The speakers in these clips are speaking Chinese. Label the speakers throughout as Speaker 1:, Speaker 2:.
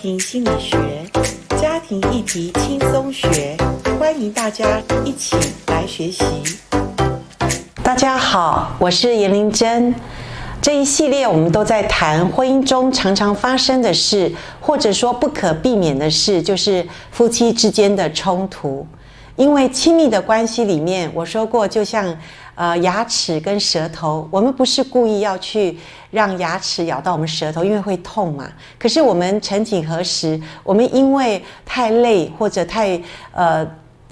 Speaker 1: 庭心理学，家庭议题轻松学，欢迎大家一起来学习。大家好，我是颜玲珍。这一系列我们都在谈婚姻中常常发生的事，或者说不可避免的事，就是夫妻之间的冲突。因为亲密的关系里面，我说过，就像呃牙齿跟舌头，我们不是故意要去让牙齿咬到我们舌头，因为会痛嘛。可是我们曾几何时，我们因为太累或者太呃。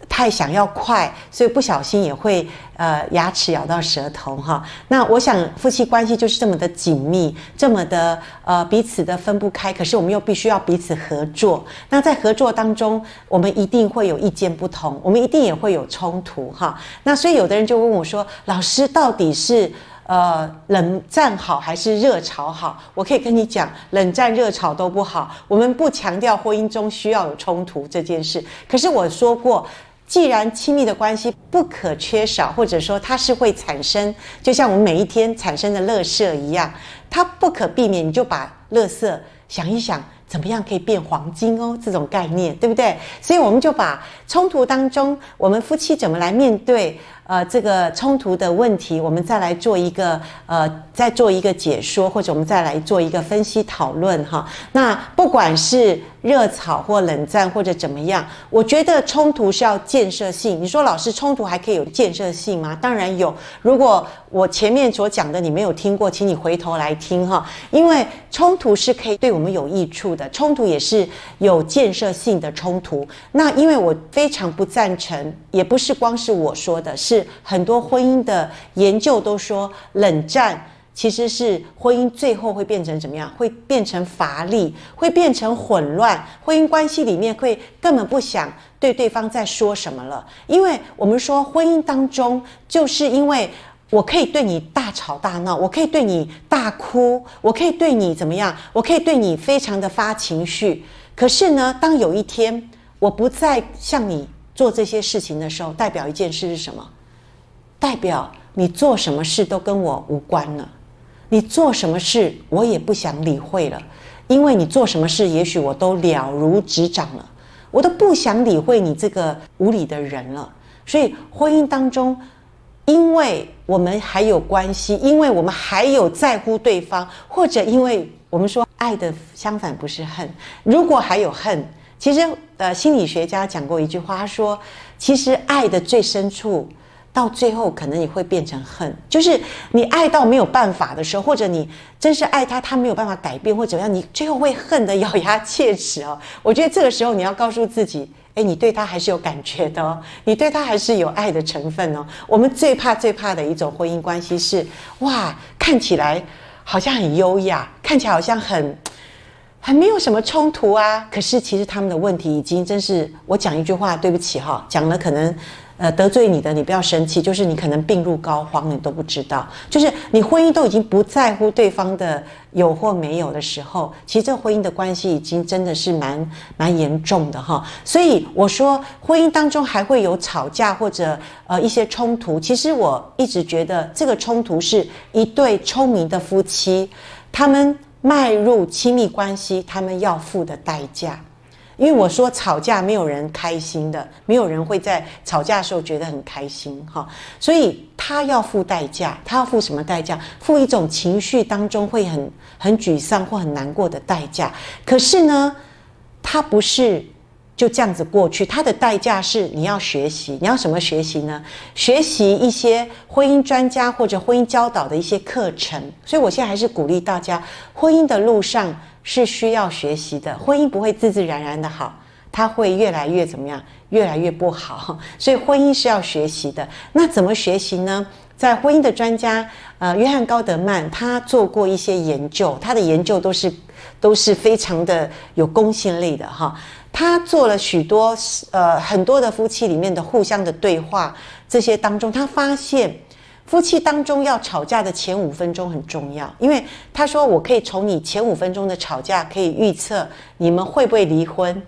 Speaker 1: 太想要快，所以不小心也会呃牙齿咬到舌头哈。那我想夫妻关系就是这么的紧密，这么的呃彼此的分不开。可是我们又必须要彼此合作。那在合作当中，我们一定会有意见不同，我们一定也会有冲突哈。那所以有的人就问我说：“老师，到底是呃冷战好还是热吵好？”我可以跟你讲，冷战热吵都不好。我们不强调婚姻中需要有冲突这件事。可是我说过。既然亲密的关系不可缺少，或者说它是会产生，就像我们每一天产生的垃圾一样，它不可避免，你就把垃圾想一想，怎么样可以变黄金哦？这种概念，对不对？所以我们就把冲突当中，我们夫妻怎么来面对。呃，这个冲突的问题，我们再来做一个呃，再做一个解说，或者我们再来做一个分析讨论哈。那不管是热炒或冷战或者怎么样，我觉得冲突是要建设性。你说老师，冲突还可以有建设性吗？当然有。如果我前面所讲的你没有听过，请你回头来听哈。因为冲突是可以对我们有益处的，冲突也是有建设性的冲突。那因为我非常不赞成，也不是光是我说的，是。很多婚姻的研究都说，冷战其实是婚姻最后会变成怎么样？会变成乏力，会变成混乱。婚姻关系里面会根本不想对对方在说什么了，因为我们说婚姻当中，就是因为我可以对你大吵大闹，我可以对你大哭，我可以对你怎么样？我可以对你非常的发情绪。可是呢，当有一天我不再向你做这些事情的时候，代表一件事是什么？代表你做什么事都跟我无关了，你做什么事我也不想理会了，因为你做什么事，也许我都了如指掌了，我都不想理会你这个无理的人了。所以婚姻当中，因为我们还有关系，因为我们还有在乎对方，或者因为我们说爱的相反不是恨，如果还有恨，其实呃心理学家讲过一句话，他说其实爱的最深处。到最后，可能你会变成恨，就是你爱到没有办法的时候，或者你真是爱他，他没有办法改变，或怎么样，你最后会恨得咬牙切齿哦。我觉得这个时候你要告诉自己，诶，你对他还是有感觉的哦，你对他还是有爱的成分哦。我们最怕最怕的一种婚姻关系是，哇，看起来好像很优雅，看起来好像很还没有什么冲突啊，可是其实他们的问题已经真是，我讲一句话，对不起哈，讲了可能。呃，得罪你的，你不要生气。就是你可能病入膏肓，你都不知道。就是你婚姻都已经不在乎对方的有或没有的时候，其实这婚姻的关系已经真的是蛮蛮严重的哈。所以我说，婚姻当中还会有吵架或者呃一些冲突。其实我一直觉得，这个冲突是一对聪明的夫妻，他们迈入亲密关系，他们要付的代价。因为我说吵架没有人开心的，没有人会在吵架的时候觉得很开心哈，所以他要付代价，他要付什么代价？付一种情绪当中会很很沮丧或很难过的代价。可是呢，他不是就这样子过去，他的代价是你要学习，你要什么学习呢？学习一些婚姻专家或者婚姻教导的一些课程。所以我现在还是鼓励大家，婚姻的路上。是需要学习的，婚姻不会自自然然的好，它会越来越怎么样？越来越不好。所以婚姻是要学习的。那怎么学习呢？在婚姻的专家，呃，约翰高德曼，他做过一些研究，他的研究都是都是非常的有公信力的哈。他做了许多呃很多的夫妻里面的互相的对话，这些当中，他发现。夫妻当中要吵架的前五分钟很重要，因为他说，我可以从你前五分钟的吵架可以预测你们会不会离婚，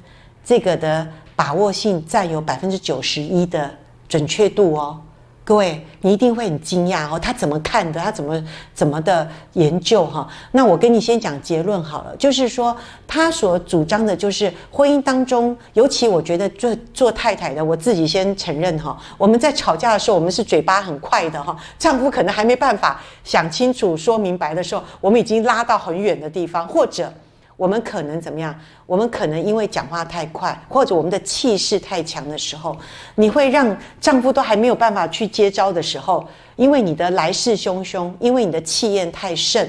Speaker 1: 这个的把握性占有百分之九十一的准确度哦。各位，你一定会很惊讶哦，他怎么看的？他怎么怎么的研究哈？那我跟你先讲结论好了，就是说他所主张的就是婚姻当中，尤其我觉得做做太太的，我自己先承认哈，我们在吵架的时候，我们是嘴巴很快的哈，丈夫可能还没办法想清楚、说明白的时候，我们已经拉到很远的地方，或者。我们可能怎么样？我们可能因为讲话太快，或者我们的气势太强的时候，你会让丈夫都还没有办法去接招的时候，因为你的来势汹汹，因为你的气焰太盛，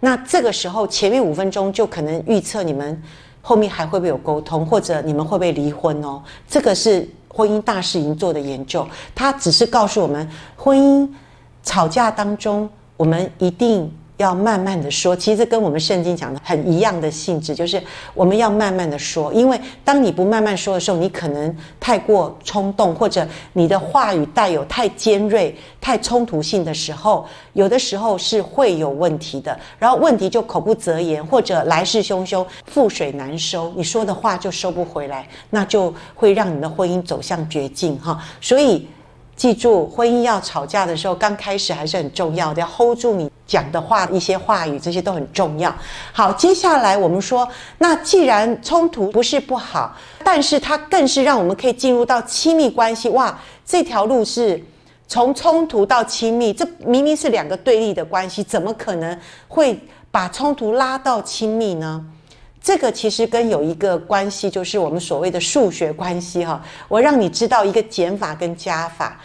Speaker 1: 那这个时候前面五分钟就可能预测你们后面还会不会有沟通，或者你们会不会离婚哦？这个是婚姻大事已经做的研究，他只是告诉我们，婚姻吵架当中，我们一定。要慢慢的说，其实跟我们圣经讲的很一样的性质，就是我们要慢慢的说，因为当你不慢慢说的时候，你可能太过冲动，或者你的话语带有太尖锐、太冲突性的时候，有的时候是会有问题的。然后问题就口不择言，或者来势汹汹、覆水难收，你说的话就收不回来，那就会让你的婚姻走向绝境哈。所以。记住，婚姻要吵架的时候，刚开始还是很重要的，要 hold 住你讲的话，一些话语，这些都很重要。好，接下来我们说，那既然冲突不是不好，但是它更是让我们可以进入到亲密关系。哇，这条路是从冲突到亲密，这明明是两个对立的关系，怎么可能会把冲突拉到亲密呢？这个其实跟有一个关系，就是我们所谓的数学关系哈。我让你知道一个减法跟加法。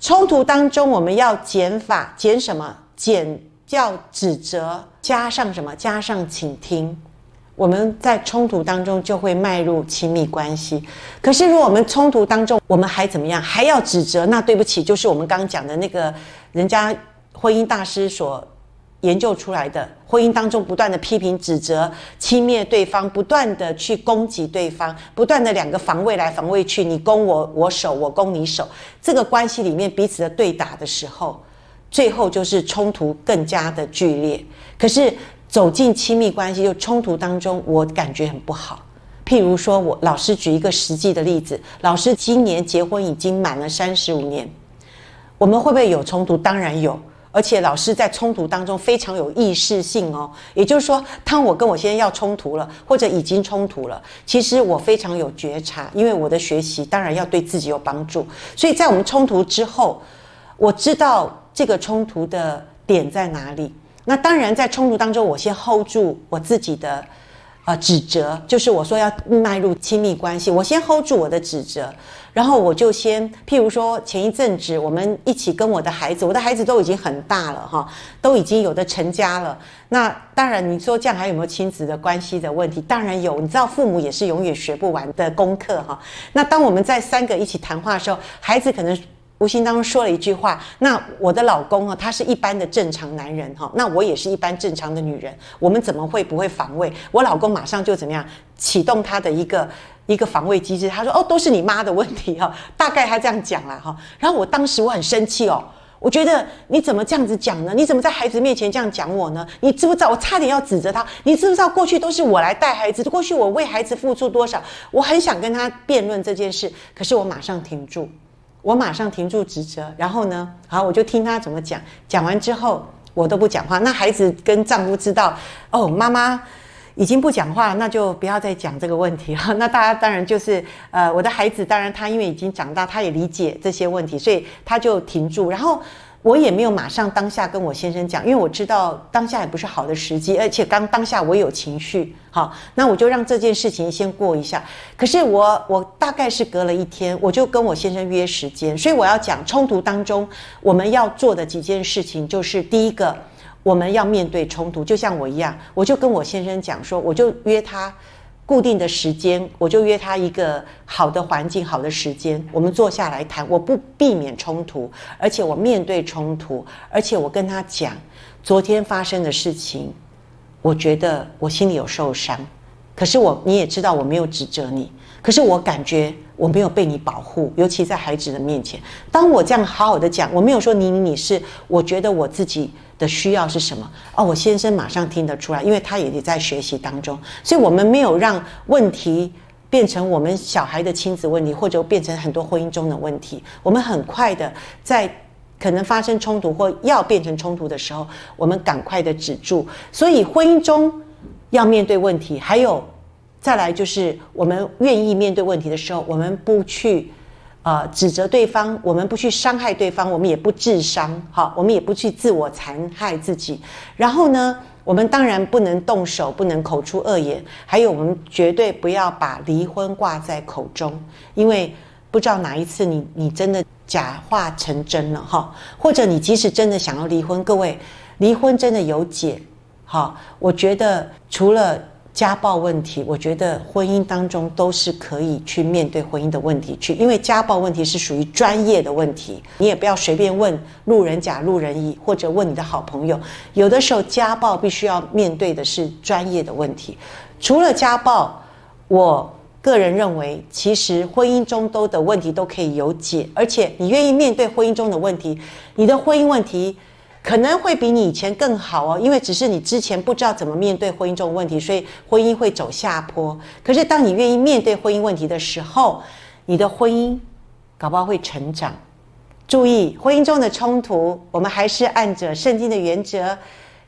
Speaker 1: 冲突当中我们要减法，减什么？减叫指责，加上什么？加上倾听。我们在冲突当中就会迈入亲密关系。可是如果我们冲突当中我们还怎么样？还要指责？那对不起，就是我们刚刚讲的那个人家婚姻大师所。研究出来的婚姻当中，不断的批评、指责、轻蔑对方，不断的去攻击对方，不断的两个防卫来防卫去，你攻我，我守，我攻你守，这个关系里面彼此的对打的时候，最后就是冲突更加的剧烈。可是走进亲密关系，就冲突当中，我感觉很不好。譬如说，我老师举一个实际的例子，老师今年结婚已经满了三十五年，我们会不会有冲突？当然有。而且老师在冲突当中非常有意识性哦，也就是说，当我跟我先生要冲突了，或者已经冲突了，其实我非常有觉察，因为我的学习当然要对自己有帮助，所以在我们冲突之后，我知道这个冲突的点在哪里。那当然在冲突当中，我先 hold 住我自己的呃指责，就是我说要迈入亲密关系，我先 hold 住我的指责。然后我就先，譬如说前一阵子我们一起跟我的孩子，我的孩子都已经很大了哈，都已经有的成家了。那当然你说这样还有没有亲子的关系的问题？当然有，你知道父母也是永远学不完的功课哈。那当我们在三个一起谈话的时候，孩子可能无形当中说了一句话，那我的老公啊，他是一般的正常男人哈，那我也是一般正常的女人，我们怎么会不会防卫？我老公马上就怎么样启动他的一个。一个防卫机制，他说：“哦，都是你妈的问题哈。”大概他这样讲了哈。然后我当时我很生气哦，我觉得你怎么这样子讲呢？你怎么在孩子面前这样讲我呢？你知不知道我差点要指责他？你知不知道过去都是我来带孩子，过去我为孩子付出多少？我很想跟他辩论这件事，可是我马上停住，我马上停住指责。然后呢，好，我就听他怎么讲。讲完之后，我都不讲话。那孩子跟丈夫知道哦，妈妈。已经不讲话了，那就不要再讲这个问题了。那大家当然就是，呃，我的孩子当然他因为已经长大，他也理解这些问题，所以他就停住。然后我也没有马上当下跟我先生讲，因为我知道当下也不是好的时机，而且刚当下我有情绪，好，那我就让这件事情先过一下。可是我我大概是隔了一天，我就跟我先生约时间，所以我要讲冲突当中我们要做的几件事情，就是第一个。我们要面对冲突，就像我一样，我就跟我先生讲说，我就约他固定的时间，我就约他一个好的环境、好的时间，我们坐下来谈。我不避免冲突，而且我面对冲突，而且我跟他讲昨天发生的事情，我觉得我心里有受伤，可是我你也知道我没有指责你，可是我感觉我没有被你保护，尤其在孩子的面前。当我这样好好的讲，我没有说你你你是，我觉得我自己。的需要是什么？哦，我先生马上听得出来，因为他也在学习当中，所以我们没有让问题变成我们小孩的亲子问题，或者变成很多婚姻中的问题。我们很快的在可能发生冲突或要变成冲突的时候，我们赶快的止住。所以婚姻中要面对问题，还有再来就是我们愿意面对问题的时候，我们不去呃指责对方，我们不去伤害对方，我们也不自伤，好，我们也不去自我残害自己。然后呢，我们当然不能动手，不能口出恶言，还有我们绝对不要把离婚挂在口中，因为不知道哪一次你你真的假话成真了哈，或者你即使真的想要离婚，各位，离婚真的有解，哈，我觉得除了。家暴问题，我觉得婚姻当中都是可以去面对婚姻的问题去，因为家暴问题是属于专业的问题，你也不要随便问路人甲、路人乙，或者问你的好朋友。有的时候家暴必须要面对的是专业的问题。除了家暴，我个人认为，其实婚姻中都的问题都可以有解，而且你愿意面对婚姻中的问题，你的婚姻问题。可能会比你以前更好哦，因为只是你之前不知道怎么面对婚姻这种问题，所以婚姻会走下坡。可是当你愿意面对婚姻问题的时候，你的婚姻搞不好会成长。注意，婚姻中的冲突，我们还是按着圣经的原则，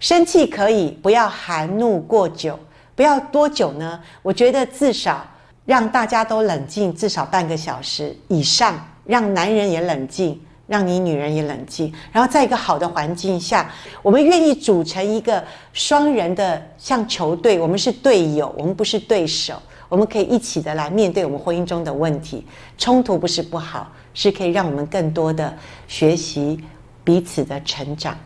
Speaker 1: 生气可以，不要含怒过久。不要多久呢？我觉得至少让大家都冷静，至少半个小时以上，让男人也冷静。让你女人也冷静，然后在一个好的环境下，我们愿意组成一个双人的像球队，我们是队友，我们不是对手，我们可以一起的来面对我们婚姻中的问题。冲突不是不好，是可以让我们更多的学习彼此的成长。